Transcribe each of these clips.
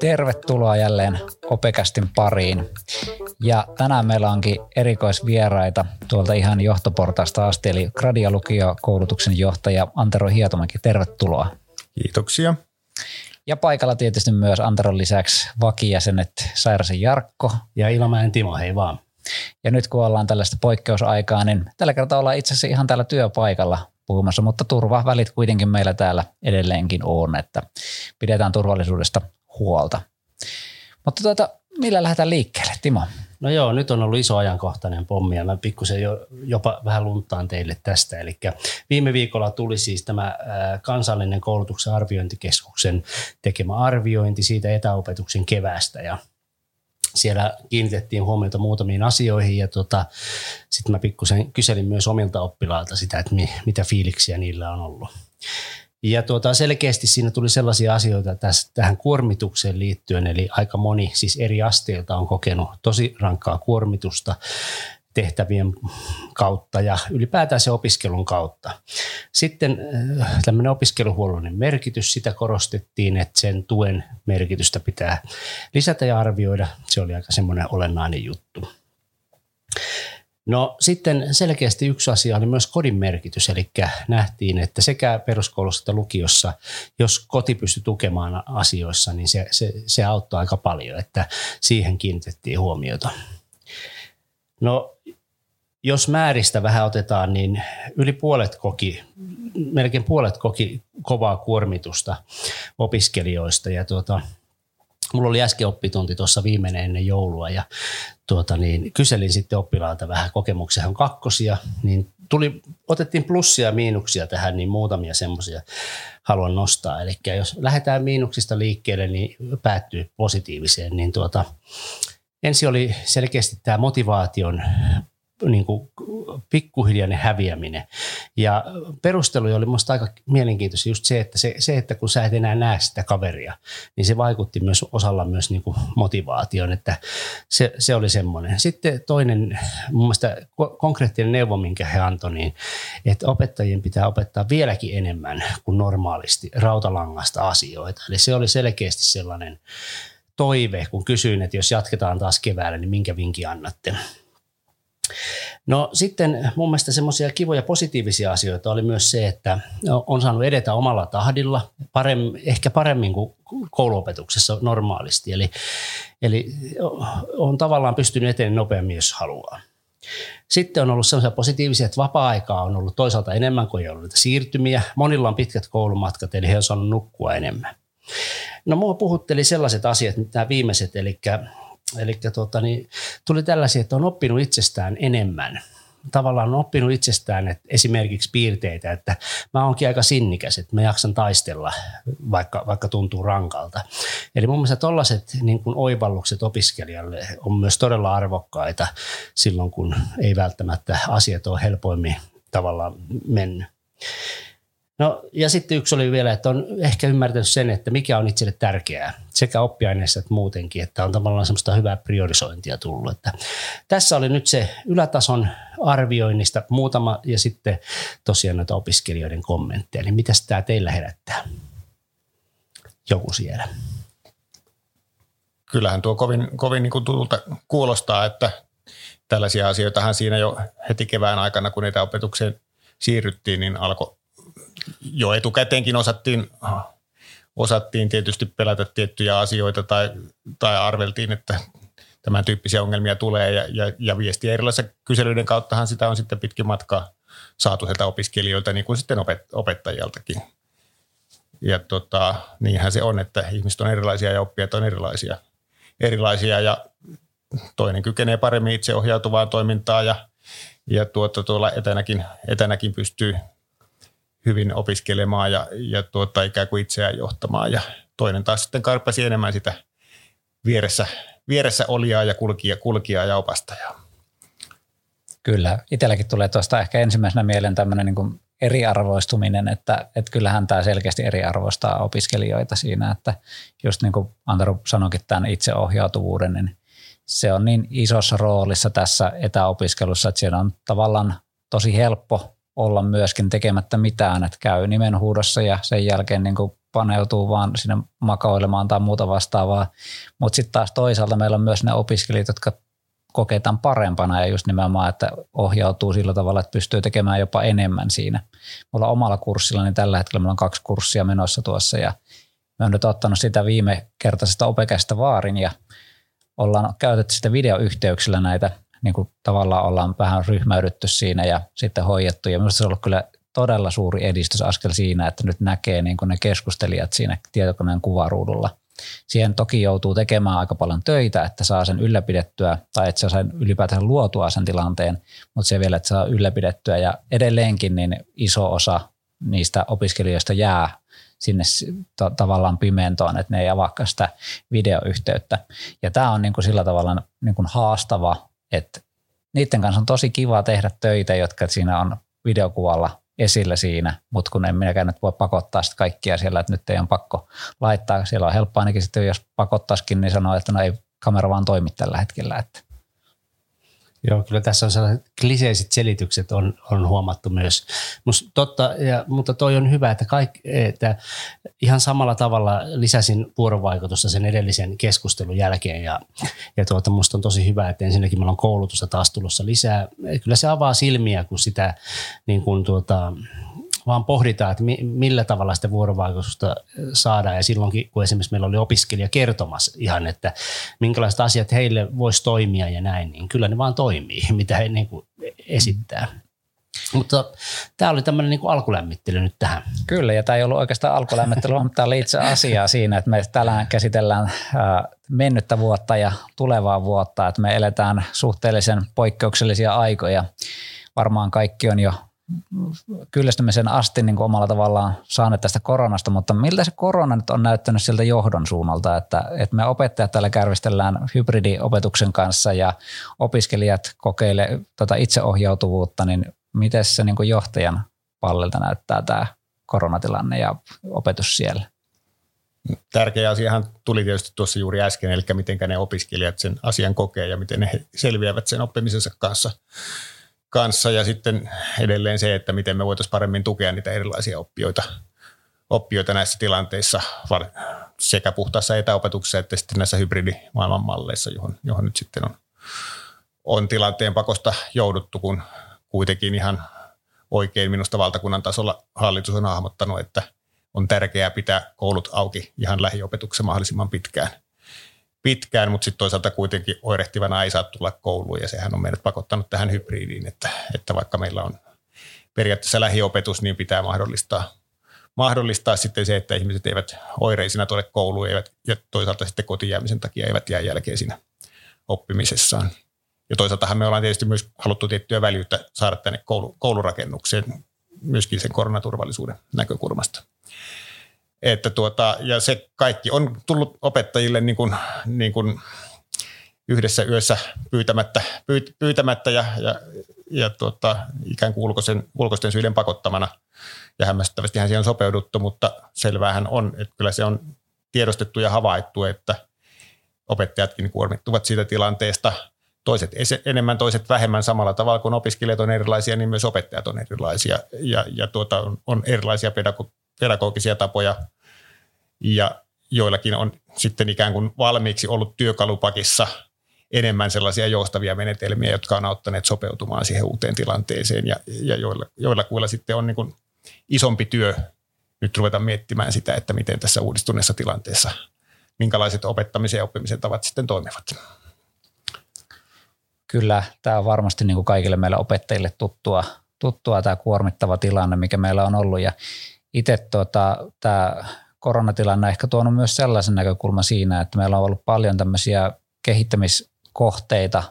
Tervetuloa jälleen Opekästin pariin. Ja tänään meillä onkin erikoisvieraita tuolta ihan johtoportaasta asti, eli Gradia Lukio koulutuksen johtaja Antero Hietomäki. Tervetuloa. Kiitoksia. Ja paikalla tietysti myös Anteron lisäksi vakijäsenet Sairasen Jarkko. Ja Ilomäen Timo, hei vaan. Ja nyt kun ollaan tällaista poikkeusaikaa, niin tällä kertaa ollaan itse asiassa ihan täällä työpaikalla puhumassa, mutta turvavälit kuitenkin meillä täällä edelleenkin on, että pidetään turvallisuudesta huolta. Mutta tuota, millä lähdetään liikkeelle, Timo? No joo, nyt on ollut iso ajankohtainen pommi ja mä pikkusen jo, jopa vähän luntaan teille tästä. Eli viime viikolla tuli siis tämä kansallinen koulutuksen arviointikeskuksen tekemä arviointi siitä etäopetuksen kevästä ja siellä kiinnitettiin huomiota muutamiin asioihin ja tota, sitten mä pikkusen kyselin myös omilta oppilailta sitä, että mi, mitä fiiliksiä niillä on ollut. Ja tuota, selkeästi siinä tuli sellaisia asioita tässä, tähän kuormitukseen liittyen, eli aika moni siis eri asteilta on kokenut tosi rankkaa kuormitusta tehtävien kautta ja ylipäätään se opiskelun kautta. Sitten äh, tämmöinen opiskeluhuollollinen merkitys, sitä korostettiin, että sen tuen merkitystä pitää lisätä ja arvioida. Se oli aika semmoinen olennainen juttu. No sitten selkeästi yksi asia oli myös kodin merkitys, eli nähtiin, että sekä peruskoulussa että lukiossa, jos koti pystyy tukemaan asioissa, niin se, se, se auttaa aika paljon, että siihen kiinnitettiin huomiota. No jos määristä vähän otetaan, niin yli puolet koki, melkein puolet koki kovaa kuormitusta opiskelijoista ja tuota, Mulla oli äsken oppitunti tuossa viimeinen ennen joulua ja tuota niin, kyselin sitten oppilaalta vähän kokemuksia, on kakkosia, niin tuli, otettiin plussia ja miinuksia tähän, niin muutamia semmoisia haluan nostaa. Eli jos lähdetään miinuksista liikkeelle, niin päättyy positiiviseen, niin tuota, ensi oli selkeästi tämä motivaation niin kuin pikkuhiljainen häviäminen. Ja perustelu oli minusta aika mielenkiintoista just se että, se, se, että kun sä et enää näe sitä kaveria, niin se vaikutti myös osalla myös niin kuin motivaation, että se, se oli semmoinen. Sitten toinen mun mielestä konkreettinen neuvo, minkä he antoi, niin että opettajien pitää opettaa vieläkin enemmän kuin normaalisti rautalangasta asioita. Eli se oli selkeästi sellainen toive, kun kysyin, että jos jatketaan taas keväällä, niin minkä vinkin annatte? No sitten mun mielestä semmoisia kivoja positiivisia asioita oli myös se, että on saanut edetä omalla tahdilla, paremmin, ehkä paremmin kuin kouluopetuksessa normaalisti. Eli, eli on tavallaan pystynyt eteen nopeammin, jos haluaa. Sitten on ollut sellaisia positiivisia, että vapaa-aikaa on ollut toisaalta enemmän kuin ei ollut siirtymiä. Monilla on pitkät koulumatkat, eli he on saanut nukkua enemmän. No mua puhutteli sellaiset asiat, nämä viimeiset, eli Eli tota, niin, tuli tällaisia, että on oppinut itsestään enemmän. Tavallaan on oppinut itsestään että esimerkiksi piirteitä, että mä oonkin aika sinnikäs, että mä jaksan taistella, vaikka, vaikka tuntuu rankalta. Eli mun mielestä tällaiset niin oivallukset opiskelijalle on myös todella arvokkaita silloin, kun ei välttämättä asiat ole helpoimmin tavallaan mennyt. No ja sitten yksi oli vielä, että on ehkä ymmärtänyt sen, että mikä on itselle tärkeää sekä oppiaineissa että muutenkin, että on tavallaan semmoista hyvää priorisointia tullut. Että tässä oli nyt se ylätason arvioinnista muutama ja sitten tosiaan noita opiskelijoiden kommentteja. Eli mitä tämä teillä herättää? Joku siellä. Kyllähän tuo kovin, kovin niin kuin tutulta kuulostaa, että tällaisia asioitahan siinä jo heti kevään aikana, kun niitä opetukseen siirryttiin, niin alkoi jo etukäteenkin osattiin, osattiin tietysti pelätä tiettyjä asioita tai, tai arveltiin, että tämän tyyppisiä ongelmia tulee ja, ja, ja viestiä erilaisissa kyselyiden kauttahan sitä on sitten pitkin matkaa saatu sieltä opiskelijoilta niin kuin sitten opet, opettajaltakin. Ja tota, niinhän se on, että ihmiset on erilaisia ja oppijat on erilaisia, erilaisia ja toinen kykenee paremmin itseohjautuvaan toimintaan ja, ja tuota, tuolla etänäkin, etänäkin pystyy hyvin opiskelemaan ja, ja tuota, ikään kuin itseään johtamaan. Ja toinen taas sitten karppasi enemmän sitä vieressä, vieressä olijaa ja kulkija, kulkijaa ja opastajaa. Kyllä. Itselläkin tulee tuosta ehkä ensimmäisenä mieleen tämmöinen niin kuin eriarvoistuminen, että, että kyllähän tämä selkeästi eriarvoistaa opiskelijoita siinä, että just niin kuin Antero sanoikin tämän itseohjautuvuuden, niin se on niin isossa roolissa tässä etäopiskelussa, että siellä on tavallaan tosi helppo olla myöskin tekemättä mitään, että käy nimenhuudossa ja sen jälkeen niin kuin paneutuu vaan sinne makoilemaan tai muuta vastaavaa. Mutta sitten taas toisaalta meillä on myös ne opiskelijat, jotka koketaan parempana ja just nimenomaan, että ohjautuu sillä tavalla, että pystyy tekemään jopa enemmän siinä. Mulla omalla kurssilla, niin tällä hetkellä meillä on kaksi kurssia menossa tuossa ja me on nyt ottanut sitä viime kertaisesta opekästä vaarin ja ollaan käytetty sitä videoyhteyksillä näitä, niin kuin tavallaan ollaan vähän ryhmäydytty siinä ja sitten hoidettu ja minusta se on ollut kyllä todella suuri edistysaskel siinä, että nyt näkee niin kuin ne keskustelijat siinä tietokoneen kuvaruudulla. Siihen toki joutuu tekemään aika paljon töitä, että saa sen ylläpidettyä tai että saa ylipäätään luotua sen tilanteen, mutta se vielä, että saa ylläpidettyä ja edelleenkin niin iso osa niistä opiskelijoista jää sinne to, tavallaan pimentoon, että ne ei avaa sitä videoyhteyttä. Ja tämä on niin kuin sillä tavalla niin kuin haastava, että niiden kanssa on tosi kiva tehdä töitä, jotka siinä on videokuvalla esillä siinä, mutta kun en minäkään nyt voi pakottaa sitä kaikkia siellä, että nyt ei ole pakko laittaa. Siellä on helppo ainakin sitten, jos pakottaisikin, niin sanoo, että no ei kamera vaan toimi tällä hetkellä. Että. Joo, kyllä tässä on sellaiset kliseiset selitykset on, on huomattu myös. Must, totta, ja, mutta toi on hyvä, että, kaikki, että ihan samalla tavalla lisäsin vuorovaikutusta sen edellisen keskustelun jälkeen ja, ja tuota, musta on tosi hyvä, että ensinnäkin meillä on koulutusta taas tulossa lisää. Kyllä se avaa silmiä, kun sitä niin kuin tuota, vaan pohditaan, että millä tavalla sitä vuorovaikutusta saadaan. Ja silloinkin, kun esimerkiksi meillä oli opiskelija kertomassa ihan, että minkälaiset asiat heille voisi toimia ja näin, niin kyllä ne vaan toimii, mitä he niin kuin esittää. Mutta tämä oli tämmöinen niin alkulämmittely nyt tähän. Kyllä, ja tämä ei ollut oikeastaan alkulämmittely, mutta tämä oli itse asiaa siinä, että me täällä käsitellään mennyttä vuotta ja tulevaa vuotta, että me eletään suhteellisen poikkeuksellisia aikoja. Varmaan kaikki on jo kyllästymisen asti niin kuin omalla tavallaan saaneet tästä koronasta, mutta miltä se korona nyt on näyttänyt sieltä johdon suunnalta, että, että me opettajat täällä kärvistellään hybridiopetuksen kanssa ja opiskelijat kokeilee tota itseohjautuvuutta, niin miten se niin kuin johtajan pallilta näyttää tämä koronatilanne ja opetus siellä? Tärkeä asiahan tuli tietysti tuossa juuri äsken, eli miten ne opiskelijat sen asian kokee ja miten ne selviävät sen oppimisensa kanssa kanssa ja sitten edelleen se, että miten me voitaisiin paremmin tukea niitä erilaisia oppijoita, oppijoita näissä tilanteissa sekä puhtaassa etäopetuksessa että sitten näissä hybridimaailman malleissa, johon, johon nyt sitten on, on tilanteen pakosta jouduttu, kun kuitenkin ihan oikein minusta valtakunnan tasolla hallitus on hahmottanut, että on tärkeää pitää koulut auki ihan lähiopetuksessa mahdollisimman pitkään – pitkään, mutta sitten toisaalta kuitenkin oirehtivana ei saa tulla kouluun ja sehän on meidät pakottanut tähän hybridiin, että, että vaikka meillä on periaatteessa lähiopetus, niin pitää mahdollistaa, mahdollistaa sitten se, että ihmiset eivät oireisina tule kouluun eivät, ja toisaalta sitten kotijäämisen takia eivät jää jälkeen siinä oppimisessaan. Ja toisaaltahan me ollaan tietysti myös haluttu tiettyä väljyyttä saada tänne koulu, koulurakennukseen myöskin sen koronaturvallisuuden näkökulmasta. Että tuota, ja se kaikki on tullut opettajille niin kuin, niin kuin yhdessä yössä pyytämättä, pyytämättä ja, ja, ja tuota, ikään kuin ulkoisen, ulkoisten syiden pakottamana. Ja hämmästävästi siihen on sopeuduttu, mutta selvähän on, että kyllä se on tiedostettu ja havaittu, että opettajatkin kuormittuvat siitä tilanteesta. Toiset enemmän, toiset vähemmän samalla tavalla kuin opiskelijat on erilaisia, niin myös opettajat on erilaisia ja, ja tuota, on erilaisia pedago- pedagogisia tapoja ja joillakin on sitten ikään kuin valmiiksi ollut työkalupakissa enemmän sellaisia joustavia menetelmiä, jotka on auttaneet sopeutumaan siihen uuteen tilanteeseen ja, ja joilla, joilla kuilla sitten on niin kuin isompi työ nyt ruveta miettimään sitä, että miten tässä uudistuneessa tilanteessa, minkälaiset opettamisen ja oppimisen tavat sitten toimivat. Kyllä, tämä on varmasti niin kuin kaikille meille opettajille tuttua, tuttua tämä kuormittava tilanne, mikä meillä on ollut ja itse tuota, tämä koronatilanne on ehkä tuonut myös sellaisen näkökulman siinä, että meillä on ollut paljon tämmöisiä kehittämiskohteita,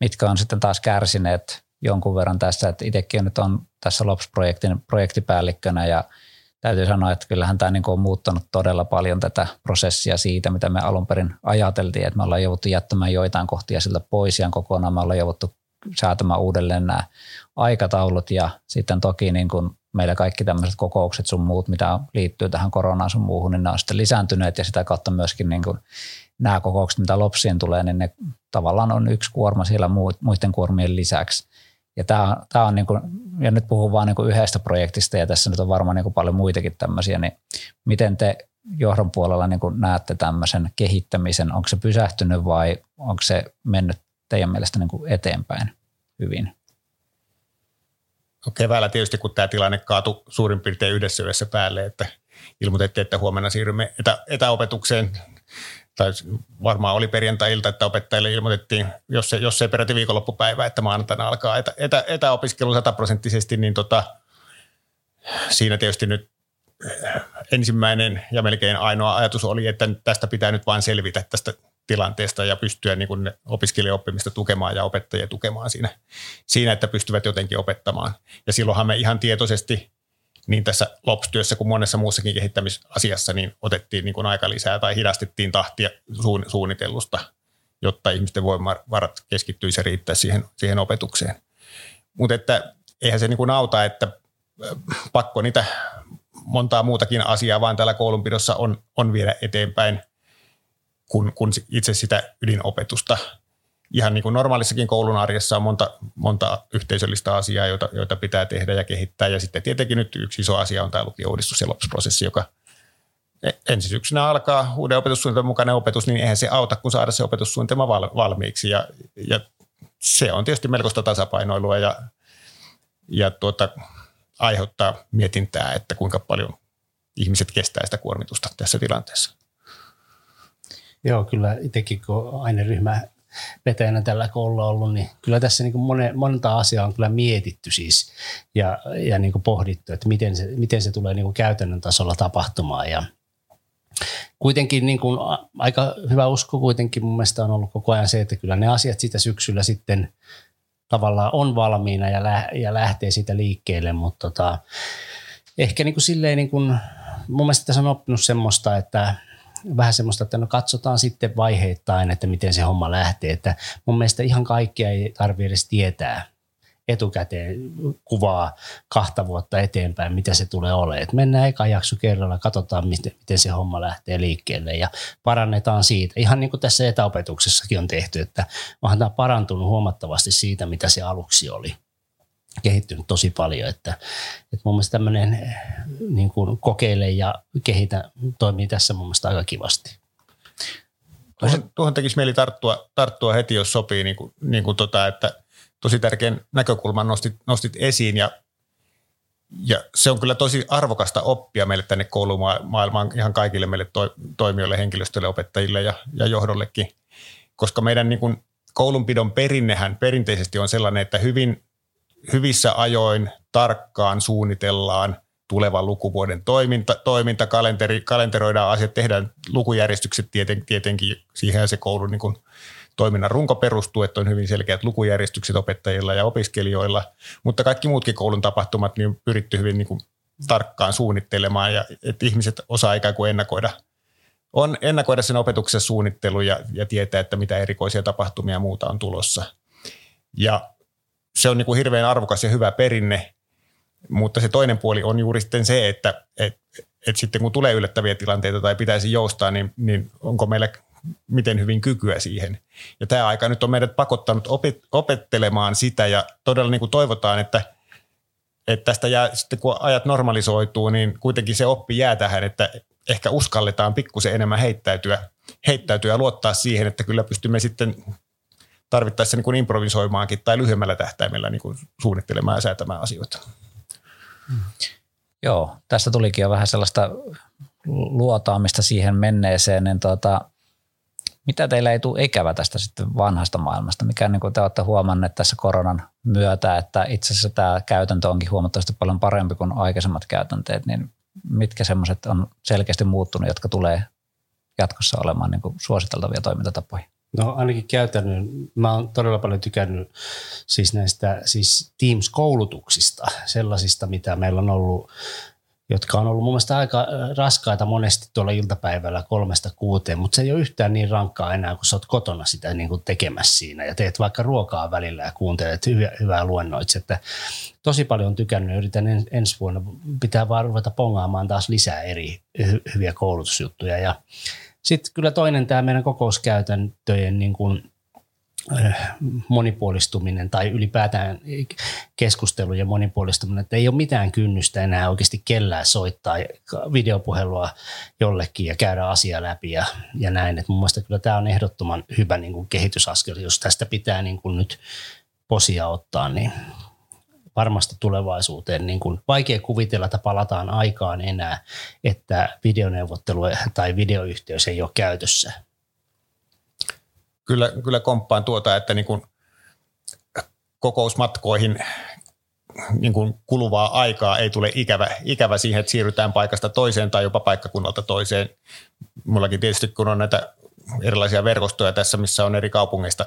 mitkä on sitten taas kärsineet jonkun verran tässä, että itsekin nyt on tässä LOPS-projektin projektipäällikkönä ja täytyy sanoa, että kyllähän tämä niin on muuttanut todella paljon tätä prosessia siitä, mitä me alun perin ajateltiin, että me ollaan jouduttu jättämään joitain kohtia siltä pois ja kokonaan me ollaan jouduttu säätämään uudelleen nämä aikataulut ja sitten toki niin kuin meillä kaikki tämmöiset kokoukset sun muut, mitä liittyy tähän koronaan sun muuhun, niin ne on sitten lisääntyneet ja sitä kautta myöskin niin kuin nämä kokoukset, mitä lopsiin tulee, niin ne tavallaan on yksi kuorma siellä muiden kuormien lisäksi. Ja, tämä tämä on niin kuin, ja nyt puhun vain niin yhdestä projektista ja tässä nyt on varmaan niin kuin paljon muitakin tämmöisiä, niin miten te johdon puolella niin kuin näette tämmöisen kehittämisen? Onko se pysähtynyt vai onko se mennyt teidän mielestä niin kuin eteenpäin hyvin? Keväällä tietysti, kun tämä tilanne kaatui suurin piirtein yhdessä yössä päälle, että ilmoitettiin, että huomenna siirrymme etä, etäopetukseen, tai varmaan oli perjantai-ilta, että opettajille ilmoitettiin, jos se, jos se peräti viikonloppupäivä, että maanantaina alkaa etä, etä, etäopiskelu sataprosenttisesti, niin tota, siinä tietysti nyt ensimmäinen ja melkein ainoa ajatus oli, että tästä pitää nyt vain selvitä tästä tilanteesta ja pystyä niin kuin opiskelijaoppimista tukemaan ja opettajia tukemaan siinä, siinä, että pystyvät jotenkin opettamaan. Ja silloinhan me ihan tietoisesti niin tässä LOPS-työssä kuin monessa muussakin kehittämisasiassa niin otettiin niin kuin aika lisää tai hidastettiin tahtia suunnitellusta, jotta ihmisten voimavarat keskittyisi ja riittäisi siihen, siihen opetukseen. Mutta että eihän se niin kuin auta, että pakko niitä montaa muutakin asiaa vaan täällä koulunpidossa on, on viedä eteenpäin kun, kun itse sitä ydinopetusta. Ihan niin kuin normaalissakin koulun arjessa on monta, monta yhteisöllistä asiaa, joita, joita pitää tehdä ja kehittää. Ja sitten tietenkin nyt yksi iso asia on tämä lukio-uudistus ja lopsprosessi, joka e, ensi syksynä alkaa uuden opetussuunnitelman mukainen opetus, niin eihän se auta, kun saada se opetussuunnitelma valmiiksi. Ja, ja se on tietysti melkoista tasapainoilua ja, ja tuota, aiheuttaa mietintää, että kuinka paljon ihmiset kestää sitä kuormitusta tässä tilanteessa. Joo, kyllä itsekin kun aineryhmä vetäjänä tällä koululla ollut, niin kyllä tässä niin kuin monta asiaa on kyllä mietitty siis ja, ja niin kuin pohdittu, että miten se, miten se tulee niin kuin käytännön tasolla tapahtumaan. Ja kuitenkin niin kuin aika hyvä usko kuitenkin mun mielestä on ollut koko ajan se, että kyllä ne asiat sitä syksyllä sitten tavallaan on valmiina ja, lä- ja lähtee siitä liikkeelle, mutta tota, ehkä niin kuin silleen niin kuin, mun mielestä tässä on oppinut semmoista, että vähän semmoista, että no katsotaan sitten vaiheittain, että miten se homma lähtee. Että mun mielestä ihan kaikkea ei tarvitse edes tietää etukäteen kuvaa kahta vuotta eteenpäin, mitä se tulee olemaan. Et mennään eka jakso kerralla, katsotaan, miten, miten se homma lähtee liikkeelle ja parannetaan siitä. Ihan niin kuin tässä etäopetuksessakin on tehty, että onhan tämä parantunut huomattavasti siitä, mitä se aluksi oli kehittynyt tosi paljon, että, että mun mielestä tämmöinen eh, niin kuin kokeile ja kehitä toimii tässä mun mielestä aika kivasti. Tuohon, tuohon tekisi mieli tarttua, tarttua heti, jos sopii, niin kuin, niin kuin tota, että tosi tärkeän näkökulman nostit, nostit esiin ja, ja se on kyllä tosi arvokasta oppia meille tänne koulumaailmaan ihan kaikille meille to, toimijoille, henkilöstölle, opettajille ja, ja johdollekin, koska meidän niin kuin koulunpidon perinnehän perinteisesti on sellainen, että hyvin hyvissä ajoin tarkkaan suunnitellaan tulevan lukuvuoden toiminta, toiminta kalenteri, kalenteroidaan asiat, tehdään lukujärjestykset tieten, tietenkin siihen se koulun niin kuin toiminnan runko perustuu, että on hyvin selkeät lukujärjestykset opettajilla ja opiskelijoilla, mutta kaikki muutkin koulun tapahtumat niin on pyritty hyvin niin kuin tarkkaan suunnittelemaan ja että ihmiset osaa ikään kuin ennakoida on ennakoida sen opetuksen suunnittelu ja, ja tietää, että mitä erikoisia tapahtumia muuta on tulossa. Ja se on niin kuin hirveän arvokas ja hyvä perinne, mutta se toinen puoli on juuri sitten se, että et, et sitten kun tulee yllättäviä tilanteita tai pitäisi joustaa, niin, niin onko meillä miten hyvin kykyä siihen. Ja tämä aika nyt on meidät pakottanut opet, opettelemaan sitä ja todella niin kuin toivotaan, että, että tästä jää, sitten kun ajat normalisoituu, niin kuitenkin se oppi jää tähän, että ehkä uskalletaan pikkusen enemmän heittäytyä, heittäytyä ja luottaa siihen, että kyllä pystymme sitten tarvittaessa niin kuin improvisoimaankin tai lyhyemmällä tähtäimellä niin kuin suunnittelemaan ja säätämään asioita. Joo, tästä tulikin jo vähän sellaista luotaamista siihen menneeseen, niin tuota, mitä teillä ei tule ikävä tästä sitten vanhasta maailmasta? Mikä niin kuin te olette huomanneet tässä koronan myötä, että itse asiassa tämä käytäntö onkin huomattavasti paljon parempi kuin aikaisemmat käytänteet, niin mitkä semmoiset on selkeästi muuttunut, jotka tulee jatkossa olemaan niin kuin suositeltavia toimintatapoja? No ainakin käytännön, mä oon todella paljon tykännyt siis näistä siis Teams-koulutuksista, sellaisista, mitä meillä on ollut, jotka on ollut mun mielestä aika äh, raskaita monesti tuolla iltapäivällä kolmesta kuuteen, mutta se ei ole yhtään niin rankkaa enää, kun sä oot kotona sitä niin kuin tekemässä siinä ja teet vaikka ruokaa välillä ja kuuntelet hyvää, hyvää luennoitse, että tosi paljon on tykännyt. Yritän en, ensi vuonna, pitää vaan ruveta pongaamaan taas lisää eri hyviä koulutusjuttuja ja sitten kyllä toinen tämä meidän kokouskäytäntöjen niin kuin monipuolistuminen tai ylipäätään keskustelu ja monipuolistuminen, että ei ole mitään kynnystä enää oikeasti kellään soittaa videopuhelua jollekin ja käydä asiaa läpi ja, ja näin. Et mun mielestä kyllä tämä on ehdottoman hyvä niin kuin kehitysaskel, jos tästä pitää niin kuin nyt posia ottaa, niin varmasti tulevaisuuteen. Niin kuin vaikea kuvitella, että palataan aikaan enää, että videoneuvottelu tai videoyhteys ei ole käytössä kyllä, kyllä komppaan tuota, että niin kuin kokousmatkoihin niin kuin kuluvaa aikaa ei tule ikävä, ikävä siihen, että siirrytään paikasta toiseen tai jopa paikkakunnalta toiseen. Mullakin tietysti kun on näitä erilaisia verkostoja tässä, missä on eri kaupungeista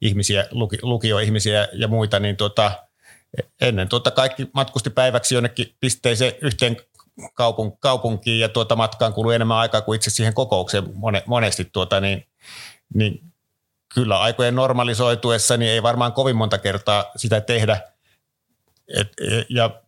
ihmisiä, luki, lukioihmisiä ja muita, niin tuota, ennen tuota kaikki matkusti päiväksi jonnekin pisteeseen yhteen kaupun, kaupunkiin ja tuota matkaan kului enemmän aikaa kuin itse siihen kokoukseen monesti, tuota, niin, niin kyllä aikojen normalisoituessa niin ei varmaan kovin monta kertaa sitä tehdä. Et, ja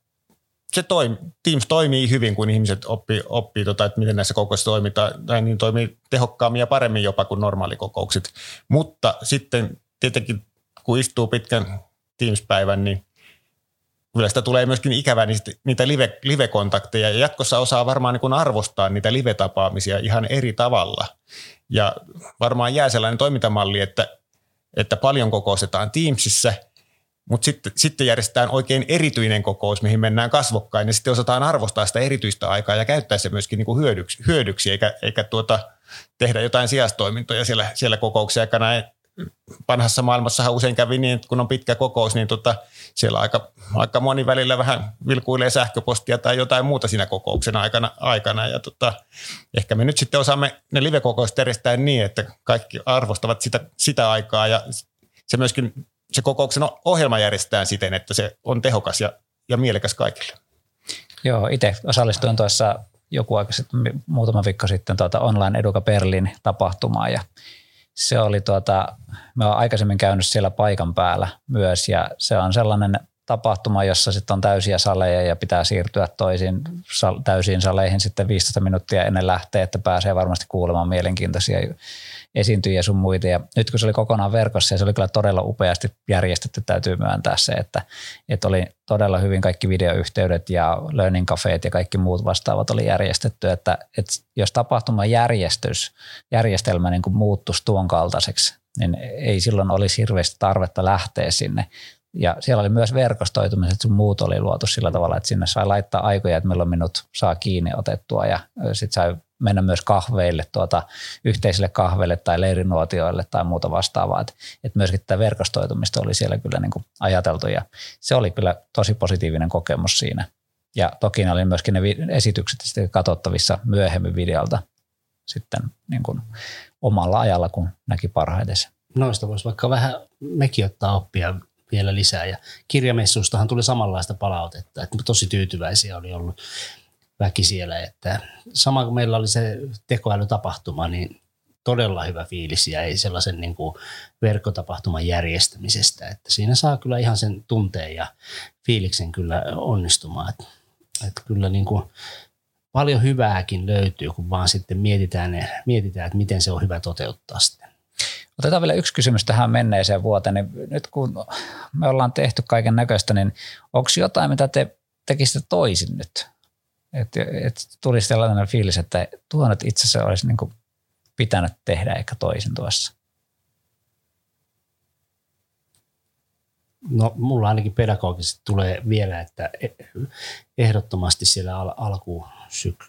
se toimi, Teams toimii hyvin, kun ihmiset oppii, oppii tota, että miten näissä kokouksissa toimitaan, tai niin toimii tehokkaammin ja paremmin jopa kuin normaalikokoukset. Mutta sitten tietenkin, kun istuu pitkän Teams-päivän, niin kyllä sitä tulee myöskin ikävää niitä, niitä live, live-kontakteja. Ja jatkossa osaa varmaan niin arvostaa niitä live-tapaamisia ihan eri tavalla. Ja varmaan jää sellainen toimintamalli, että, että paljon kokoustetaan Teamsissa, mutta sitten, sitten järjestetään oikein erityinen kokous, mihin mennään kasvokkain. Ja sitten osataan arvostaa sitä erityistä aikaa ja käyttää se myöskin niin hyödyksi, hyödyksi eikä, eikä tuota, tehdä jotain sijastoimintoja siellä, siellä kokouksia aikana vanhassa maailmassahan usein kävi niin, että kun on pitkä kokous, niin tota, siellä aika, aika moni välillä vähän vilkuilee sähköpostia tai jotain muuta siinä kokouksen aikana. aikana. Ja tota, ehkä me nyt sitten osaamme ne live-kokoukset järjestää niin, että kaikki arvostavat sitä, sitä aikaa ja se myöskin se kokouksen ohjelma järjestetään siten, että se on tehokas ja, ja mielekäs kaikille. Joo, itse osallistuin tuossa joku aika sitten, muutama viikko sitten tuota Online Educa Berlin tapahtumaan ja se oli tuota, mä oon aikaisemmin käynyt siellä paikan päällä myös ja se on sellainen tapahtuma, jossa sitten on täysiä saleja ja pitää siirtyä toisiin täysiin saleihin sitten 15 minuuttia ennen lähteä, että pääsee varmasti kuulemaan mielenkiintoisia esiintyjiä sun muita. Ja nyt kun se oli kokonaan verkossa ja se oli kyllä todella upeasti järjestetty, täytyy myöntää se, että, että oli todella hyvin kaikki videoyhteydet ja learning cafeet ja kaikki muut vastaavat oli järjestetty, että, että jos tapahtuman järjestys, järjestelmä niin kuin muuttuisi tuon kaltaiseksi, niin ei silloin olisi hirveästi tarvetta lähteä sinne. Ja siellä oli myös verkostoitumiset, sun muut oli luotu sillä tavalla, että sinne sai laittaa aikoja, että milloin minut saa kiinni otettua ja sitten sai mennä myös kahveille, tuota, yhteisille kahveille tai leirinuotioille tai muuta vastaavaa. Että et myöskin tämä verkostoitumista oli siellä kyllä niin kuin ajateltu ja se oli kyllä tosi positiivinen kokemus siinä. Ja toki ne oli myöskin ne esitykset sitten katsottavissa myöhemmin videolta sitten niin kuin omalla ajalla, kun näki parhaiten. Noista voisi vaikka vähän mekin ottaa oppia vielä lisää. Ja kirjamessustahan tuli samanlaista palautetta, että tosi tyytyväisiä oli ollut väki siellä. Että sama kuin meillä oli se tekoälytapahtuma, niin todella hyvä fiilis ja ei sellaisen niin kuin verkkotapahtuman järjestämisestä. Että siinä saa kyllä ihan sen tunteen ja fiiliksen kyllä onnistumaan. Että, että kyllä niin kuin paljon hyvääkin löytyy, kun vaan sitten mietitään, mietitään, että miten se on hyvä toteuttaa sitten. Otetaan vielä yksi kysymys tähän menneeseen vuoteen. Niin nyt kun me ollaan tehty kaiken näköistä, niin onko jotain, mitä te tekisitte toisin nyt? Että et tulisi sellainen fiilis, että tuo nyt itse asiassa olisi niin kuin pitänyt tehdä ehkä toisin tuossa. No mulla ainakin pedagogisesti tulee vielä, että ehdottomasti siellä al- alku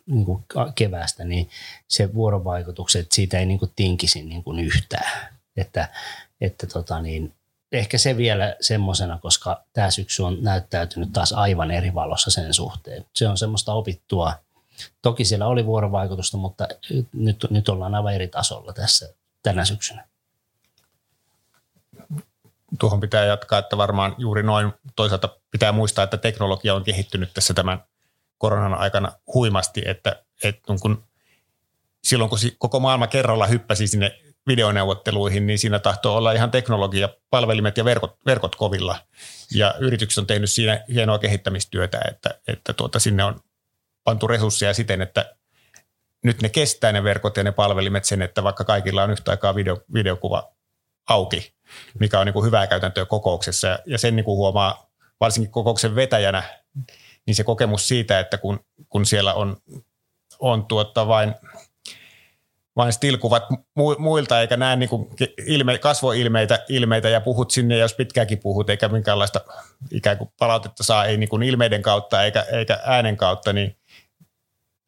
niin kuin keväästä, niin se vuorovaikutukset, siitä ei niin kuin tinkisi niin kuin yhtään. Että, että tota niin, ehkä se vielä semmoisena, koska tämä syksy on näyttäytynyt taas aivan eri valossa sen suhteen. Se on semmoista opittua. Toki siellä oli vuorovaikutusta, mutta nyt, nyt ollaan aivan eri tasolla tässä tänä syksynä. Tuohon pitää jatkaa, että varmaan juuri noin toisaalta pitää muistaa, että teknologia on kehittynyt tässä tämän koronan aikana huimasti, että, että kun silloin kun koko maailma kerralla hyppäsi sinne videoneuvotteluihin, niin siinä tahtoo olla ihan teknologia, palvelimet ja verkot, verkot kovilla. Ja yritykset on tehnyt siinä hienoa kehittämistyötä, että, että tuota, sinne on pantu resursseja siten, että nyt ne kestää ne verkot ja ne palvelimet sen, että vaikka kaikilla on yhtä aikaa video, videokuva auki, mikä on niin kuin hyvää käytäntöä kokouksessa. Ja sen niin kuin huomaa varsinkin kokouksen vetäjänä, niin se kokemus siitä, että kun, kun siellä on, on tuotta vain – vain stilkuvat muilta eikä näe niin kuin ilme, kasvoilmeitä ilmeitä ja puhut sinne, jos pitkäänkin puhut, eikä minkäänlaista ikään kuin palautetta saa ei niin kuin ilmeiden kautta eikä, eikä äänen kautta, niin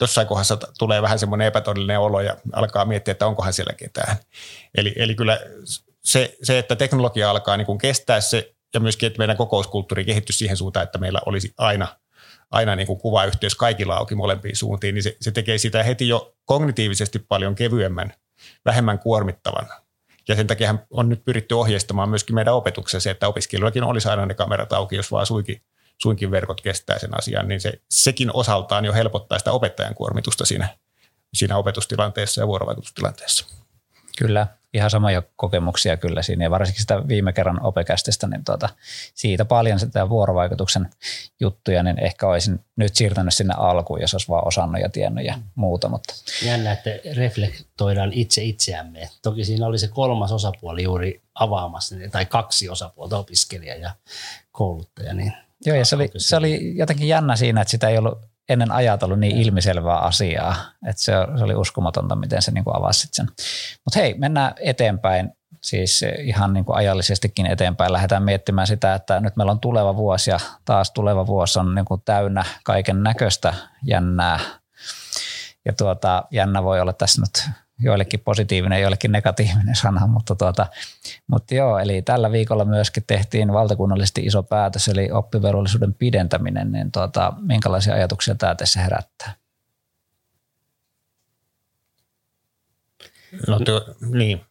jossain kohdassa tulee vähän semmoinen epätodellinen olo ja alkaa miettiä, että onkohan siellä ketään. Eli, eli kyllä se, se, että teknologia alkaa niin kuin kestää se ja myöskin, että meidän kokouskulttuuri kehittyy siihen suuntaan, että meillä olisi aina – aina niin kuin kuvayhteys kaikilla auki molempiin suuntiin, niin se, se tekee sitä heti jo kognitiivisesti paljon kevyemmän, vähemmän kuormittavan. Ja sen takia on nyt pyritty ohjeistamaan myöskin meidän opetuksessa se, että opiskelijoillakin olisi aina ne kamerat auki, jos vaan suinkin, suinkin verkot kestää sen asian, niin se, sekin osaltaan jo helpottaa sitä opettajan kuormitusta siinä, siinä opetustilanteessa ja vuorovaikutustilanteessa. Kyllä, ihan samoja kokemuksia kyllä siinä ja varsinkin sitä viime kerran opekästistä, niin tuota, siitä paljon sitä vuorovaikutuksen juttuja, niin ehkä olisin nyt siirtänyt sinne alkuun, jos olisi vaan osannut ja tiennyt ja muuta. Mutta. Jännä, että reflektoidaan itse itseämme. Toki siinä oli se kolmas osapuoli juuri avaamassa, tai kaksi osapuolta, opiskelija ja kouluttaja. Niin Joo, ja se oli, se oli jotenkin jännä siinä, että sitä ei ollut ennen ajatellut niin ilmiselvää asiaa, että se, se oli uskomatonta, miten se niin kuin avasi sen. Mutta hei, mennään eteenpäin, siis ihan niin kuin ajallisestikin eteenpäin. Lähdetään miettimään sitä, että nyt meillä on tuleva vuosi ja taas tuleva vuosi on niin kuin täynnä kaiken näköistä jännää. Ja tuota, jännä voi olla tässä nyt joillekin positiivinen, joillekin negatiivinen sana, mutta, tuota, mutta joo, eli tällä viikolla myöskin tehtiin valtakunnallisesti iso päätös, eli oppivelvollisuuden pidentäminen, niin tuota, minkälaisia ajatuksia tämä tässä herättää? No tuo, niin.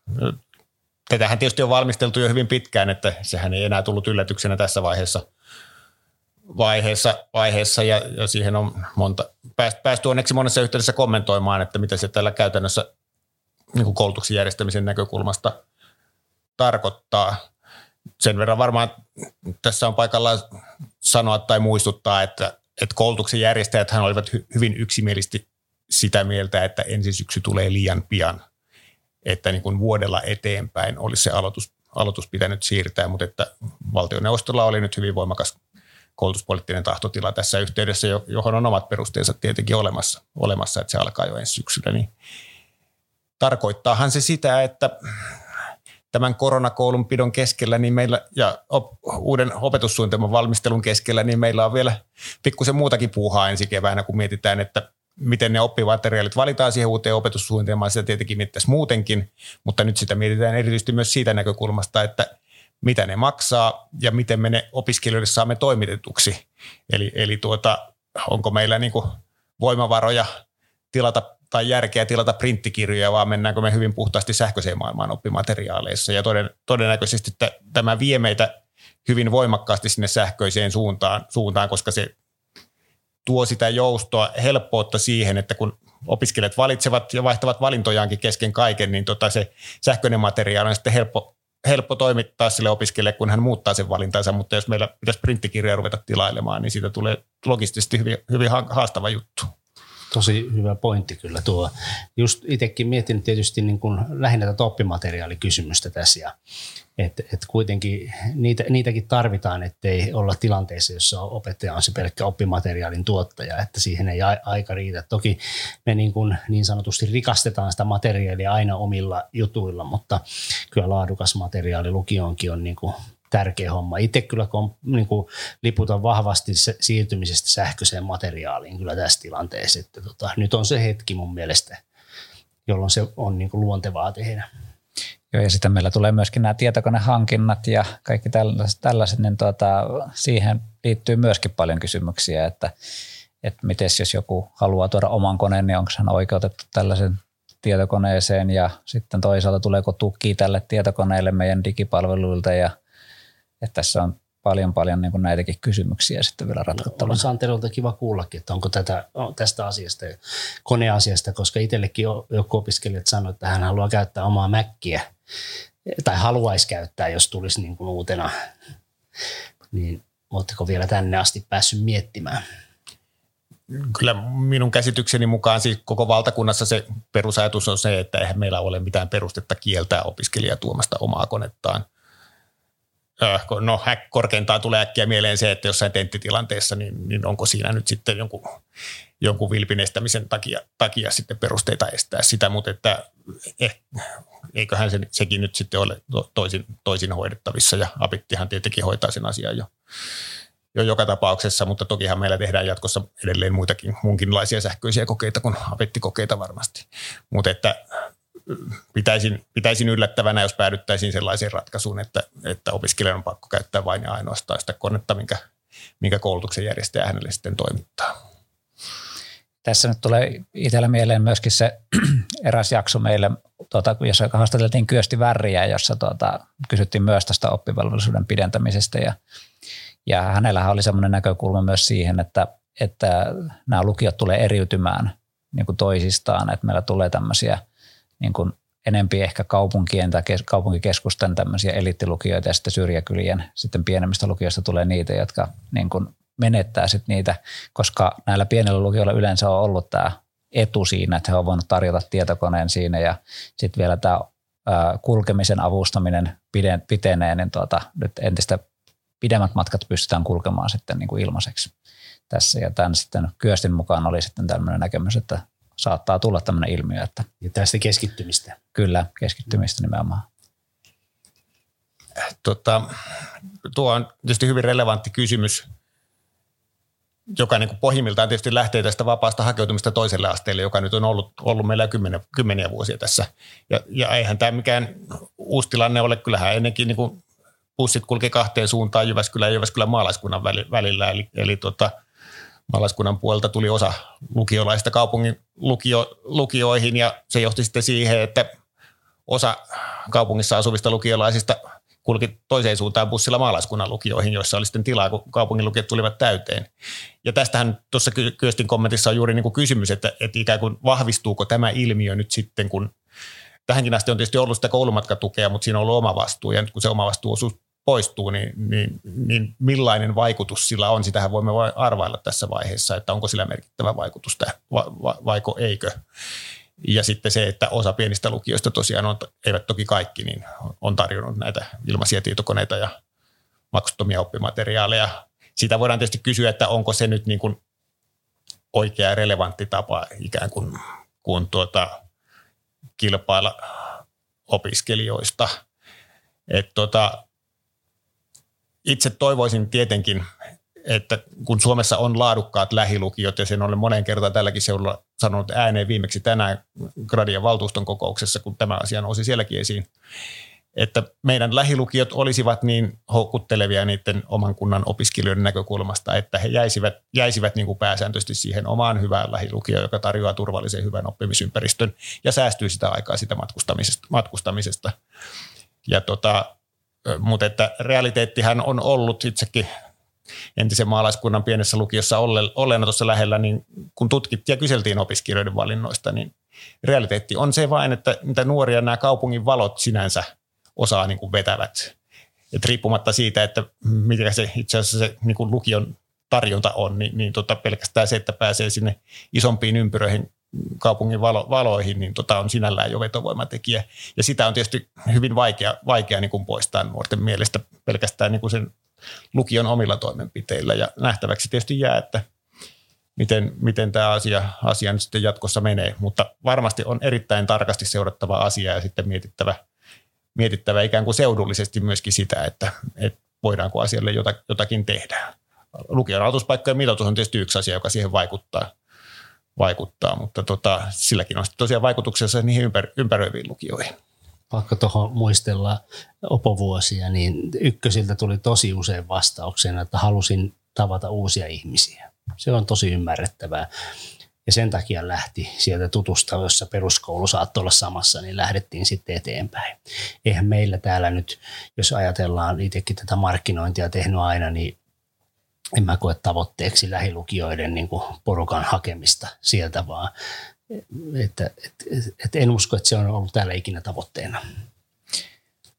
Tätähän tietysti on valmisteltu jo hyvin pitkään, että sehän ei enää tullut yllätyksenä tässä vaiheessa, vaiheessa, vaiheessa ja, ja siihen on monta, päästy onneksi monessa yhteydessä kommentoimaan, että mitä se tällä käytännössä niin kuin koulutuksen järjestämisen näkökulmasta tarkoittaa. Sen verran varmaan tässä on paikallaan sanoa tai muistuttaa, että, että koulutuksen järjestäjät olivat hyvin yksimielisesti sitä mieltä, että ensi syksy tulee liian pian, että niin kuin vuodella eteenpäin olisi se aloitus, aloitus pitänyt siirtää, mutta että valtioneuvostolla oli nyt hyvin voimakas koulutuspoliittinen tahtotila tässä yhteydessä, johon on omat perusteensa tietenkin olemassa, olemassa että se alkaa jo ensi syksyllä, niin tarkoittaahan se sitä, että tämän koronakoulun pidon keskellä niin meillä, ja op, uuden opetussuunnitelman valmistelun keskellä, niin meillä on vielä pikkusen muutakin puuhaa ensi keväänä, kun mietitään, että miten ne oppimateriaalit valitaan siihen uuteen opetussuunnitelmaan, sitä tietenkin mietittäisiin muutenkin, mutta nyt sitä mietitään erityisesti myös siitä näkökulmasta, että mitä ne maksaa ja miten me ne opiskelijoille saamme toimitetuksi. Eli, eli tuota, onko meillä niin voimavaroja tilata tai järkeä tilata printtikirjoja, vaan mennäänkö me hyvin puhtaasti sähköiseen maailmaan oppimateriaaleissa. Ja toden, todennäköisesti että tämä vie meitä hyvin voimakkaasti sinne sähköiseen suuntaan, suuntaan, koska se tuo sitä joustoa, helppoutta siihen, että kun opiskelijat valitsevat ja vaihtavat valintojaankin kesken kaiken, niin tota se sähköinen materiaali on sitten helppo, helppo toimittaa sille opiskelijalle, kun hän muuttaa sen valintansa, mutta jos meillä pitäisi printtikirjoja ruveta tilailemaan, niin siitä tulee logistisesti hyvin, hyvin haastava juttu. Tosi hyvä pointti kyllä tuo. Just itsekin mietin tietysti niin kuin lähinnä tätä oppimateriaalikysymystä tässä ja että et kuitenkin niitä, niitäkin tarvitaan, ettei olla tilanteessa, jossa opettaja on se pelkkä oppimateriaalin tuottaja, että siihen ei aika riitä. Toki me niin, kuin niin sanotusti rikastetaan sitä materiaalia aina omilla jutuilla, mutta kyllä laadukas materiaali lukioonkin on niin kuin tärkeä homma. Itse kyllä kun niin kuin liputan vahvasti se, siirtymisestä sähköiseen materiaaliin kyllä tässä tilanteessa, että tota, nyt on se hetki mun mielestä, jolloin se on niin kuin luontevaa tehdä. Joo, ja sitten meillä tulee myöskin nämä tietokonehankinnat ja kaikki tällaiset, tällaiset niin tuota, siihen liittyy myöskin paljon kysymyksiä, että, että miten jos joku haluaa tuoda oman koneen, niin onko hän oikeutettu tällaisen tietokoneeseen ja sitten toisaalta tuleeko tuki tälle tietokoneelle meidän digipalveluilta ja että tässä on paljon paljon niin kuin näitäkin kysymyksiä sitten vielä ratkottavana. No, Santerolta kiva kuullakin, että onko tätä, tästä asiasta, koneasiasta, koska itsellekin joku opiskelijat sanoi, että hän haluaa käyttää omaa mäkkiä tai haluaisi käyttää, jos tulisi niin kuin uutena. Niin oletteko vielä tänne asti päässyt miettimään? kyllä minun käsitykseni mukaan siis koko valtakunnassa se perusajatus on se, että eihän meillä ole mitään perustetta kieltää opiskelijaa tuomasta omaa konettaan. No korkeintaan tulee äkkiä mieleen se, että jossain tenttitilanteessa, niin, niin onko siinä nyt sitten jonkun, jonkun vilpin estämisen takia, takia sitten perusteita estää sitä, mutta että eh, eiköhän se, sekin nyt sitten ole toisin, toisin hoidettavissa ja Apittihan tietenkin hoitaa sen asian jo jo joka tapauksessa, mutta tokihan meillä tehdään jatkossa edelleen muitakin muunkinlaisia sähköisiä kokeita kuin apettikokeita varmasti. Mutta että pitäisin, pitäisin yllättävänä, jos päädyttäisiin sellaiseen ratkaisuun, että, että opiskelijan on pakko käyttää vain ja ainoastaan sitä konetta, minkä, minkä koulutuksen järjestäjä hänelle sitten toimittaa. Tässä nyt tulee itsellä mieleen myöskin se eräs jakso meille, tuota, jossa haastateltiin Kyösti Värriä, jossa tuota, kysyttiin myös tästä oppivelvollisuuden pidentämisestä ja ja hänellähän oli semmoinen näkökulma myös siihen, että, että nämä lukiot tulee eriytymään niin kuin toisistaan, että meillä tulee tämmöisiä niin kuin enempi ehkä kaupunkien tai kaupunkikeskusten tämmöisiä elittilukioita ja sitten syrjäkylien sitten pienemmistä lukioista tulee niitä, jotka niin kuin menettää sitten niitä, koska näillä pienillä lukioilla yleensä on ollut tämä etu siinä, että he ovat voineet tarjota tietokoneen siinä ja sitten vielä tämä kulkemisen avustaminen pitenee, niin tuota, nyt entistä pidemmät matkat pystytään kulkemaan sitten niin kuin ilmaiseksi tässä. Ja tämän sitten Kyöstin mukaan oli sitten tämmöinen näkemys, että saattaa tulla tämmöinen ilmiö. Että ja tästä keskittymistä. Kyllä, keskittymistä nimenomaan. Tota, tuo on tietysti hyvin relevantti kysymys, joka niin kuin pohjimmiltaan tietysti lähtee tästä vapaasta hakeutumista toiselle asteelle, joka nyt on ollut, ollut meillä kymmeniä, kymmeniä vuosia tässä. Ja, ja eihän tämä mikään uusi tilanne ole. Kyllähän ennenkin niin kuin bussit kulki kahteen suuntaan Jyväskylän ja Jyväskylän maalaiskunnan välillä. Eli, eli tota, maalaiskunnan puolelta tuli osa lukiolaista kaupungin lukio, lukioihin ja se johti sitten siihen, että osa kaupungissa asuvista lukiolaisista kulki toiseen suuntaan bussilla maalaiskunnan lukioihin, joissa oli sitten tilaa, kun kaupungin lukiot tulivat täyteen. Ja tästähän tuossa Kyöstin kommentissa on juuri niin kuin kysymys, että, että ikään kuin vahvistuuko tämä ilmiö nyt sitten, kun tähänkin asti on tietysti ollut sitä koulumatkatukea, mutta siinä on ollut oma vastuu, ja nyt kun se oma vastuuosuus poistuu, niin, niin, niin millainen vaikutus sillä on, sitähän voimme vain arvailla tässä vaiheessa, että onko sillä merkittävä vaikutus va, va, vaiko eikö. Ja sitten se, että osa pienistä lukioista tosiaan on, eivät toki kaikki, niin on tarjonnut näitä ilmaisia tietokoneita ja maksuttomia oppimateriaaleja. Siitä voidaan tietysti kysyä, että onko se nyt niin kuin oikea ja relevantti tapa ikään kuin, kuin tuota, kilpailla opiskelijoista. Et tota, itse toivoisin tietenkin, että kun Suomessa on laadukkaat lähilukiot, ja sen olen monen kertaan tälläkin seudulla sanonut ääneen viimeksi tänään Gradian valtuuston kokouksessa, kun tämä asia nousi sielläkin esiin, että meidän lähilukiot olisivat niin houkuttelevia niiden oman kunnan opiskelijoiden näkökulmasta, että he jäisivät, jäisivät niin kuin pääsääntöisesti siihen omaan hyvään lähilukioon, joka tarjoaa turvallisen hyvän oppimisympäristön ja säästyy sitä aikaa sitä matkustamisesta. matkustamisesta. Ja tota, mutta että realiteettihän on ollut itsekin entisen maalaiskunnan pienessä lukiossa olleena tuossa lähellä, niin kun tutkittiin ja kyseltiin opiskelijoiden valinnoista, niin realiteetti on se vain, että mitä nuoria nämä kaupungin valot sinänsä osaa niin kuin vetävät. Et riippumatta siitä, että mikä se itse asiassa se niin kuin lukion tarjonta on, niin, niin tota pelkästään se, että pääsee sinne isompiin ympyröihin kaupungin valo, valoihin, niin tota on sinällään jo vetovoimatekijä. Ja sitä on tietysti hyvin vaikea, vaikea niin kuin poistaa nuorten mielestä pelkästään niin kuin sen lukion omilla toimenpiteillä. Ja nähtäväksi tietysti jää, että miten, miten tämä asia, asia nyt sitten jatkossa menee. Mutta varmasti on erittäin tarkasti seurattava asia ja sitten mietittävä, mietittävä ikään kuin seudullisesti myöskin sitä, että, että voidaanko asialle jotakin tehdä. Lukion aloituspaikkojen mitoitus on tietysti yksi asia, joka siihen vaikuttaa – vaikuttaa, mutta tota, silläkin on tosiaan vaikutuksensa niihin ympär, ympäröiviin lukioihin. Pakko tuohon muistella opovuosia, niin ykkösiltä tuli tosi usein vastauksena, että halusin tavata uusia ihmisiä. Se on tosi ymmärrettävää. Ja sen takia lähti sieltä tutusta, jossa peruskoulu saattoi olla samassa, niin lähdettiin sitten eteenpäin. Eihän meillä täällä nyt, jos ajatellaan itsekin tätä markkinointia tehnyt aina, niin en mä koe tavoitteeksi lähilukioiden niin kuin porukan hakemista sieltä, vaan että, että, että en usko, että se on ollut täällä ikinä tavoitteena.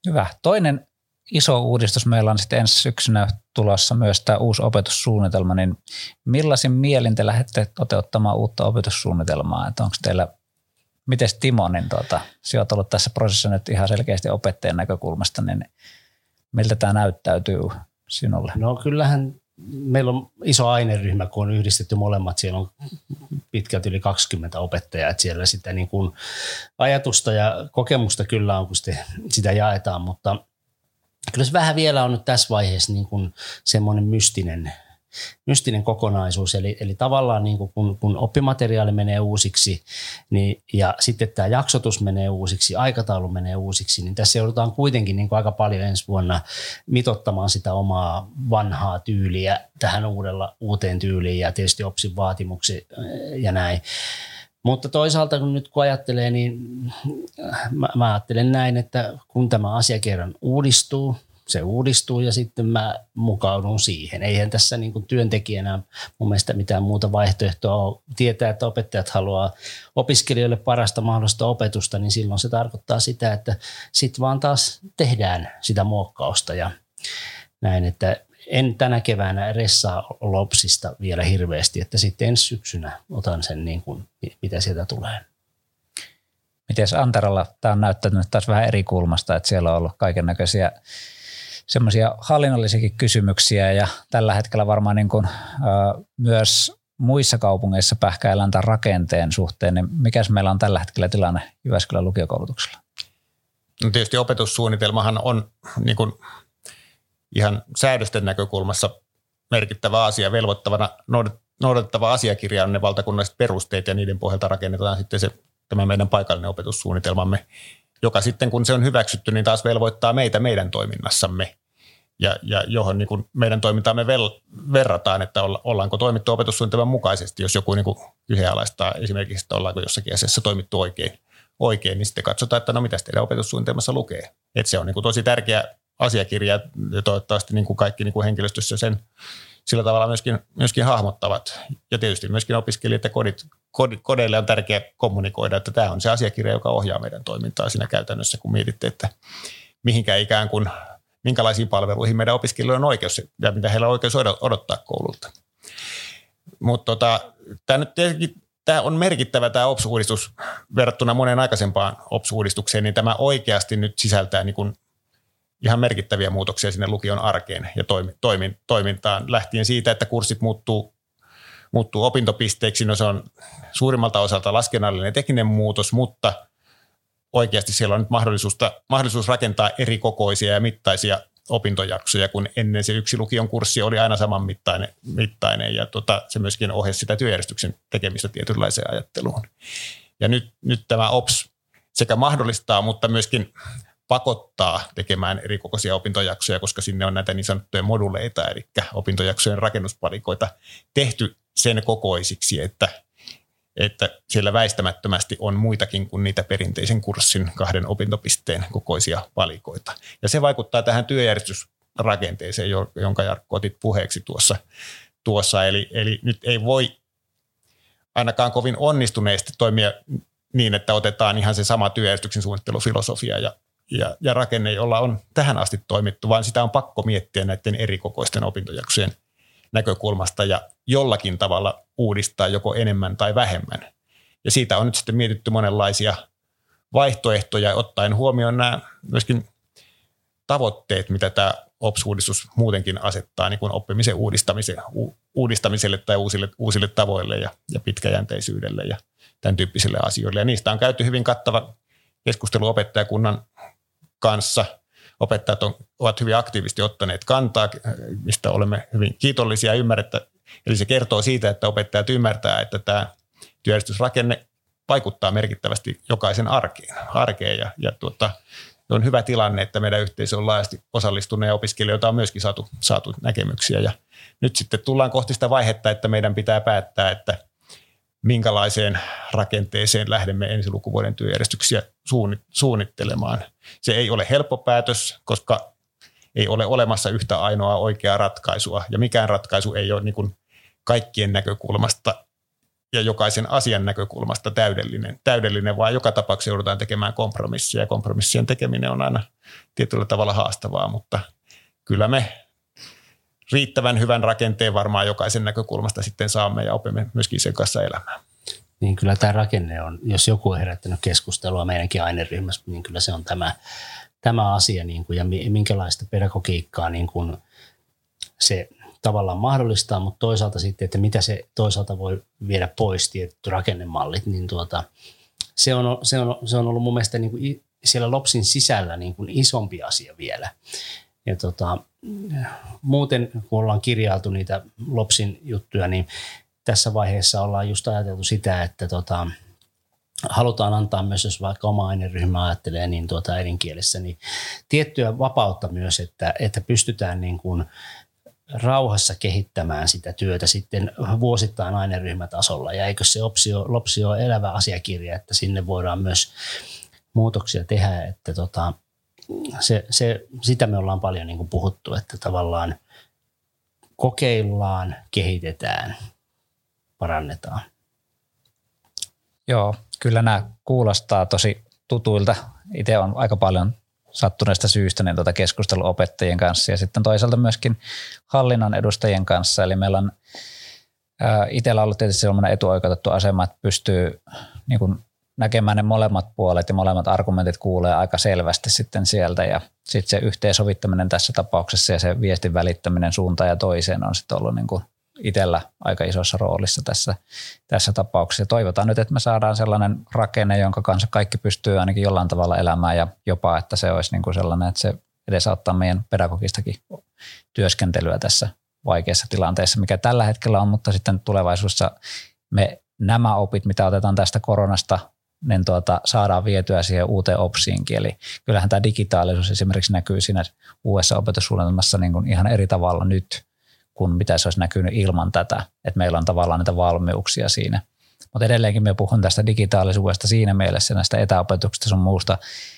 Hyvä. Toinen iso uudistus. Meillä on sitten ensi syksynä tulossa myös tämä uusi opetussuunnitelma, niin millaisin mielin te lähdette toteuttamaan uutta opetussuunnitelmaa? Että onko teillä, miten Timo, niin tuota, sinä olet ollut tässä prosessissa nyt ihan selkeästi opettajan näkökulmasta, niin miltä tämä näyttäytyy sinulle? No kyllähän meillä on iso aineryhmä, kun on yhdistetty molemmat. Siellä on pitkälti yli 20 opettajaa, että siellä sitä niin kuin ajatusta ja kokemusta kyllä on, kun sitä jaetaan, mutta kyllä se vähän vielä on nyt tässä vaiheessa niin kuin semmoinen mystinen mystinen kokonaisuus. Eli, eli tavallaan niin kuin kun, kun oppimateriaali menee uusiksi niin, ja sitten tämä jaksotus menee uusiksi, aikataulu menee uusiksi, niin tässä joudutaan kuitenkin niin kuin aika paljon ensi vuonna mitottamaan sitä omaa vanhaa tyyliä tähän uudella, uuteen tyyliin ja tietysti OPSin vaatimuksia ja näin. Mutta toisaalta kun nyt kun ajattelee, niin mä, mä ajattelen näin, että kun tämä asia kerran uudistuu, se uudistuu ja sitten mä mukaudun siihen. Eihän tässä niin kuin työntekijänä mun mielestä mitään muuta vaihtoehtoa ole. Tietää, että opettajat haluaa opiskelijoille parasta mahdollista opetusta, niin silloin se tarkoittaa sitä, että sitten vaan taas tehdään sitä muokkausta ja näin, että en tänä keväänä ressaa lopsista vielä hirveästi, että sitten ensi syksynä otan sen niin kuin, mitä sieltä tulee. Miten Antaralla tämä on näyttänyt taas vähän eri kulmasta, että siellä on ollut kaiken näköisiä semmoisia hallinnollisiakin kysymyksiä ja tällä hetkellä varmaan niin kuin, ö, myös muissa kaupungeissa pähkäillään tämän rakenteen suhteen, niin mikäs meillä on tällä hetkellä tilanne Jyväskylän lukiokoulutuksella? No tietysti opetussuunnitelmahan on niin kuin ihan säädösten näkökulmassa merkittävä asia, velvoittavana noudatettava asiakirja on ne valtakunnalliset perusteet ja niiden pohjalta rakennetaan sitten se tämä meidän paikallinen opetussuunnitelmamme joka sitten kun se on hyväksytty, niin taas velvoittaa meitä meidän toiminnassamme ja, ja johon niin kuin meidän toimintaamme vel, verrataan, että olla, ollaanko toimittu opetussuunnitelman mukaisesti. Jos joku niin kuin kyseenalaistaa esimerkiksi, että ollaanko jossakin asiassa toimittu oikein, oikein, niin sitten katsotaan, että no mitä teidän opetussuunnitelmassa lukee. Että se on niin kuin tosi tärkeä asiakirja ja toivottavasti niin kuin kaikki niin kuin henkilöstössä sen sillä tavalla myöskin, myöskin hahmottavat. Ja tietysti myöskin opiskelijat ja kodit, kod, kodeille on tärkeää kommunikoida, että tämä on se asiakirja, joka ohjaa meidän toimintaa siinä käytännössä, kun mietitte, että mihinkä ikään kuin, minkälaisiin palveluihin meidän opiskelijoilla on oikeus ja mitä heillä on oikeus odottaa koululta. Mutta tota, tämä nyt tietenkin tämä on merkittävä tämä OPS-uudistus verrattuna moneen aikaisempaan OPS-uudistukseen, niin tämä oikeasti nyt sisältää niin kuin ihan merkittäviä muutoksia sinne lukion arkeen ja toimi, toimintaan. Lähtien siitä, että kurssit muuttuu, muuttuu opintopisteiksi, no se on suurimmalta osalta laskennallinen tekninen muutos, mutta oikeasti siellä on nyt mahdollisuus, mahdollisuus rakentaa eri kokoisia ja mittaisia opintojaksoja, kun ennen se yksi lukion kurssi oli aina saman mittainen, mittainen ja tota, se myöskin ohjasi sitä työjärjestyksen tekemistä tietynlaiseen ajatteluun. Ja nyt, nyt tämä OPS sekä mahdollistaa, mutta myöskin pakottaa tekemään eri kokoisia opintojaksoja, koska sinne on näitä niin sanottuja moduleita, eli opintojaksojen rakennuspalikoita tehty sen kokoisiksi, että, että siellä väistämättömästi on muitakin kuin niitä perinteisen kurssin kahden opintopisteen kokoisia palikoita. Ja se vaikuttaa tähän työjärjestysrakenteeseen, jonka Jarkko otit puheeksi tuossa. tuossa. Eli, eli nyt ei voi ainakaan kovin onnistuneesti toimia niin, että otetaan ihan se sama työjärjestyksen suunnittelufilosofia ja ja, ja rakenne, jolla on tähän asti toimittu, vaan sitä on pakko miettiä näiden eri kokoisten opintojaksojen näkökulmasta ja jollakin tavalla uudistaa joko enemmän tai vähemmän. Ja siitä on nyt sitten mietitty monenlaisia vaihtoehtoja, ottaen huomioon nämä myöskin tavoitteet, mitä tämä OPS-uudistus muutenkin asettaa niin kuin oppimisen uudistamiselle, uudistamiselle tai uusille, uusille tavoille ja, ja pitkäjänteisyydelle ja tämän tyyppisille asioille. Ja niistä on käyty hyvin kattava keskustelu opettajakunnan kanssa. Opettajat on, ovat hyvin aktiivisesti ottaneet kantaa, mistä olemme hyvin kiitollisia ymmärrettä. Eli se kertoo siitä, että opettajat ymmärtää, että tämä työjärjestysrakenne vaikuttaa merkittävästi jokaisen arkeen, arkeen ja, ja tuota, on hyvä tilanne, että meidän yhteisö on laajasti osallistunut ja opiskelijoita on myöskin saatu, saatu näkemyksiä. Ja nyt sitten tullaan kohti sitä vaihetta, että meidän pitää päättää, että – minkälaiseen rakenteeseen lähdemme ensi lukuvuoden työjärjestyksiä suunnittelemaan. Se ei ole helppo päätös, koska ei ole olemassa yhtä ainoa oikeaa ratkaisua ja mikään ratkaisu ei ole niin kuin kaikkien näkökulmasta ja jokaisen asian näkökulmasta täydellinen, täydellinen, vaan joka tapauksessa joudutaan tekemään kompromissia ja kompromissien tekeminen on aina tietyllä tavalla haastavaa, mutta kyllä me riittävän hyvän rakenteen varmaan jokaisen näkökulmasta sitten saamme ja opimme myöskin sen kanssa elämään. Niin kyllä tämä rakenne on, jos joku on herättänyt keskustelua meidänkin aineryhmässä, niin kyllä se on tämä, tämä asia niin kuin, ja minkälaista pedagogiikkaa niin kuin se tavallaan mahdollistaa, mutta toisaalta sitten, että mitä se toisaalta voi viedä pois, tietty rakennemallit, niin tuota, se, on, se, on, se on ollut mun mielestä niin kuin siellä LOPSin sisällä niin kuin isompi asia vielä. Ja tota, muuten, kun ollaan kirjailtu niitä LOPSin juttuja, niin tässä vaiheessa ollaan just ajateltu sitä, että tota, halutaan antaa myös, jos vaikka oma aineryhmä ajattelee niin tuota äidinkielessä, niin tiettyä vapautta myös, että, että pystytään niin kuin rauhassa kehittämään sitä työtä sitten vuosittain aineryhmätasolla. Ja eikö se opsio, LOPSI ole elävä asiakirja, että sinne voidaan myös muutoksia tehdä, että tota, se, se, sitä me ollaan paljon niin kuin puhuttu, että tavallaan kokeillaan, kehitetään, parannetaan. Joo, kyllä nämä kuulostaa tosi tutuilta. Itse on aika paljon sattuneesta syystä niin tuota keskustelua opettajien kanssa ja sitten toisaalta myöskin hallinnon edustajien kanssa. Eli meillä on itsellä ollut tietysti sellainen etuoikeutettu asema, että pystyy niin kuin näkemään ne molemmat puolet ja molemmat argumentit kuulee aika selvästi sitten sieltä ja sitten se yhteensovittaminen tässä tapauksessa ja se viestin välittäminen suuntaan ja toiseen on sitten ollut niin kuin itsellä aika isossa roolissa tässä, tässä tapauksessa. Toivotaan nyt, että me saadaan sellainen rakenne, jonka kanssa kaikki pystyy ainakin jollain tavalla elämään ja jopa, että se olisi niin kuin sellainen, että se edesauttaa meidän pedagogistakin työskentelyä tässä vaikeassa tilanteessa, mikä tällä hetkellä on, mutta sitten tulevaisuudessa me nämä opit, mitä otetaan tästä koronasta, niin tuota, saadaan vietyä siihen uuteen opsiinkin. Eli kyllähän tämä digitaalisuus esimerkiksi näkyy siinä uudessa opetussuunnitelmassa niin kuin ihan eri tavalla nyt kuin mitä se olisi näkynyt ilman tätä, että meillä on tavallaan niitä valmiuksia siinä. Mutta edelleenkin me puhun tästä digitaalisuudesta siinä mielessä, näistä etäopetuksista sun muusta,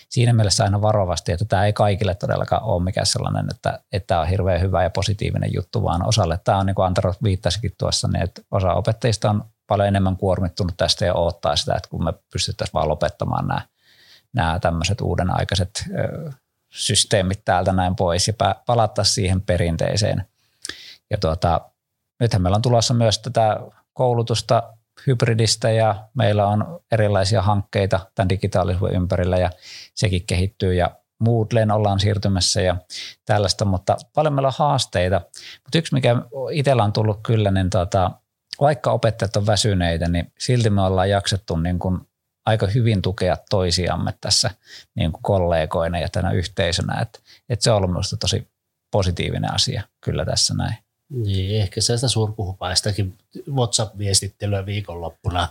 siinä mielessä aina varovasti, että tämä ei kaikille todellakaan ole mikään sellainen, että, että tämä on hirveän hyvä ja positiivinen juttu, vaan osalle tämä on, niin kuin Antero viittasikin tuossa, niin että osa opettajista on paljon enemmän kuormittunut tästä ja odottaa sitä, että kun me pystyttäisiin vaan lopettamaan nämä, nämä tämmöiset uuden aikaiset systeemit täältä näin pois ja palata siihen perinteiseen. Ja tuota, nythän meillä on tulossa myös tätä koulutusta hybridistä ja meillä on erilaisia hankkeita tämän digitaalisuuden ympärillä ja sekin kehittyy ja Moodleen ollaan siirtymässä ja tällaista, mutta paljon meillä on haasteita. Mutta yksi, mikä itsellä on tullut kyllä, niin tuota, vaikka opettajat on väsyneitä, niin silti me ollaan jaksettu niin kuin aika hyvin tukea toisiamme tässä niin kuin kollegoina ja tänä yhteisönä. Et, et se on ollut minusta tosi positiivinen asia kyllä tässä näin. Niin, ehkä sitä surkuhupaistakin WhatsApp-viestittelyä viikonloppuna.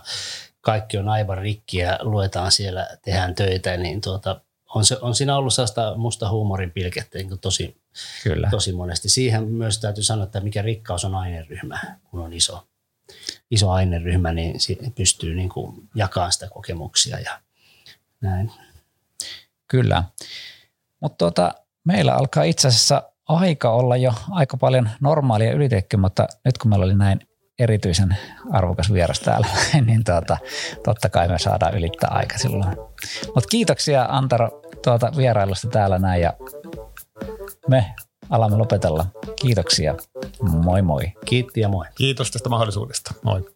Kaikki on aivan rikki ja luetaan siellä, tehdään töitä, niin tuota, on, se, on siinä ollut sellaista musta huumorin pilkettä niin tosi, Kyllä. tosi monesti. Siihen myös täytyy sanoa, että mikä rikkaus on aineryhmä, kun on iso iso aineryhmä, niin pystyy niin kuin jakamaan sitä kokemuksia ja näin. Kyllä. Mutta tuota, meillä alkaa itse asiassa aika olla jo aika paljon normaalia ylitekki, mutta nyt kun meillä oli näin erityisen arvokas vieras täällä, niin tuota, totta kai me saadaan ylittää aika silloin. Mutta kiitoksia Antaro tuota vierailusta täällä näin ja me alamme lopetella. Kiitoksia. Moi moi. Kiitti ja moi. Kiitos tästä mahdollisuudesta. Moi.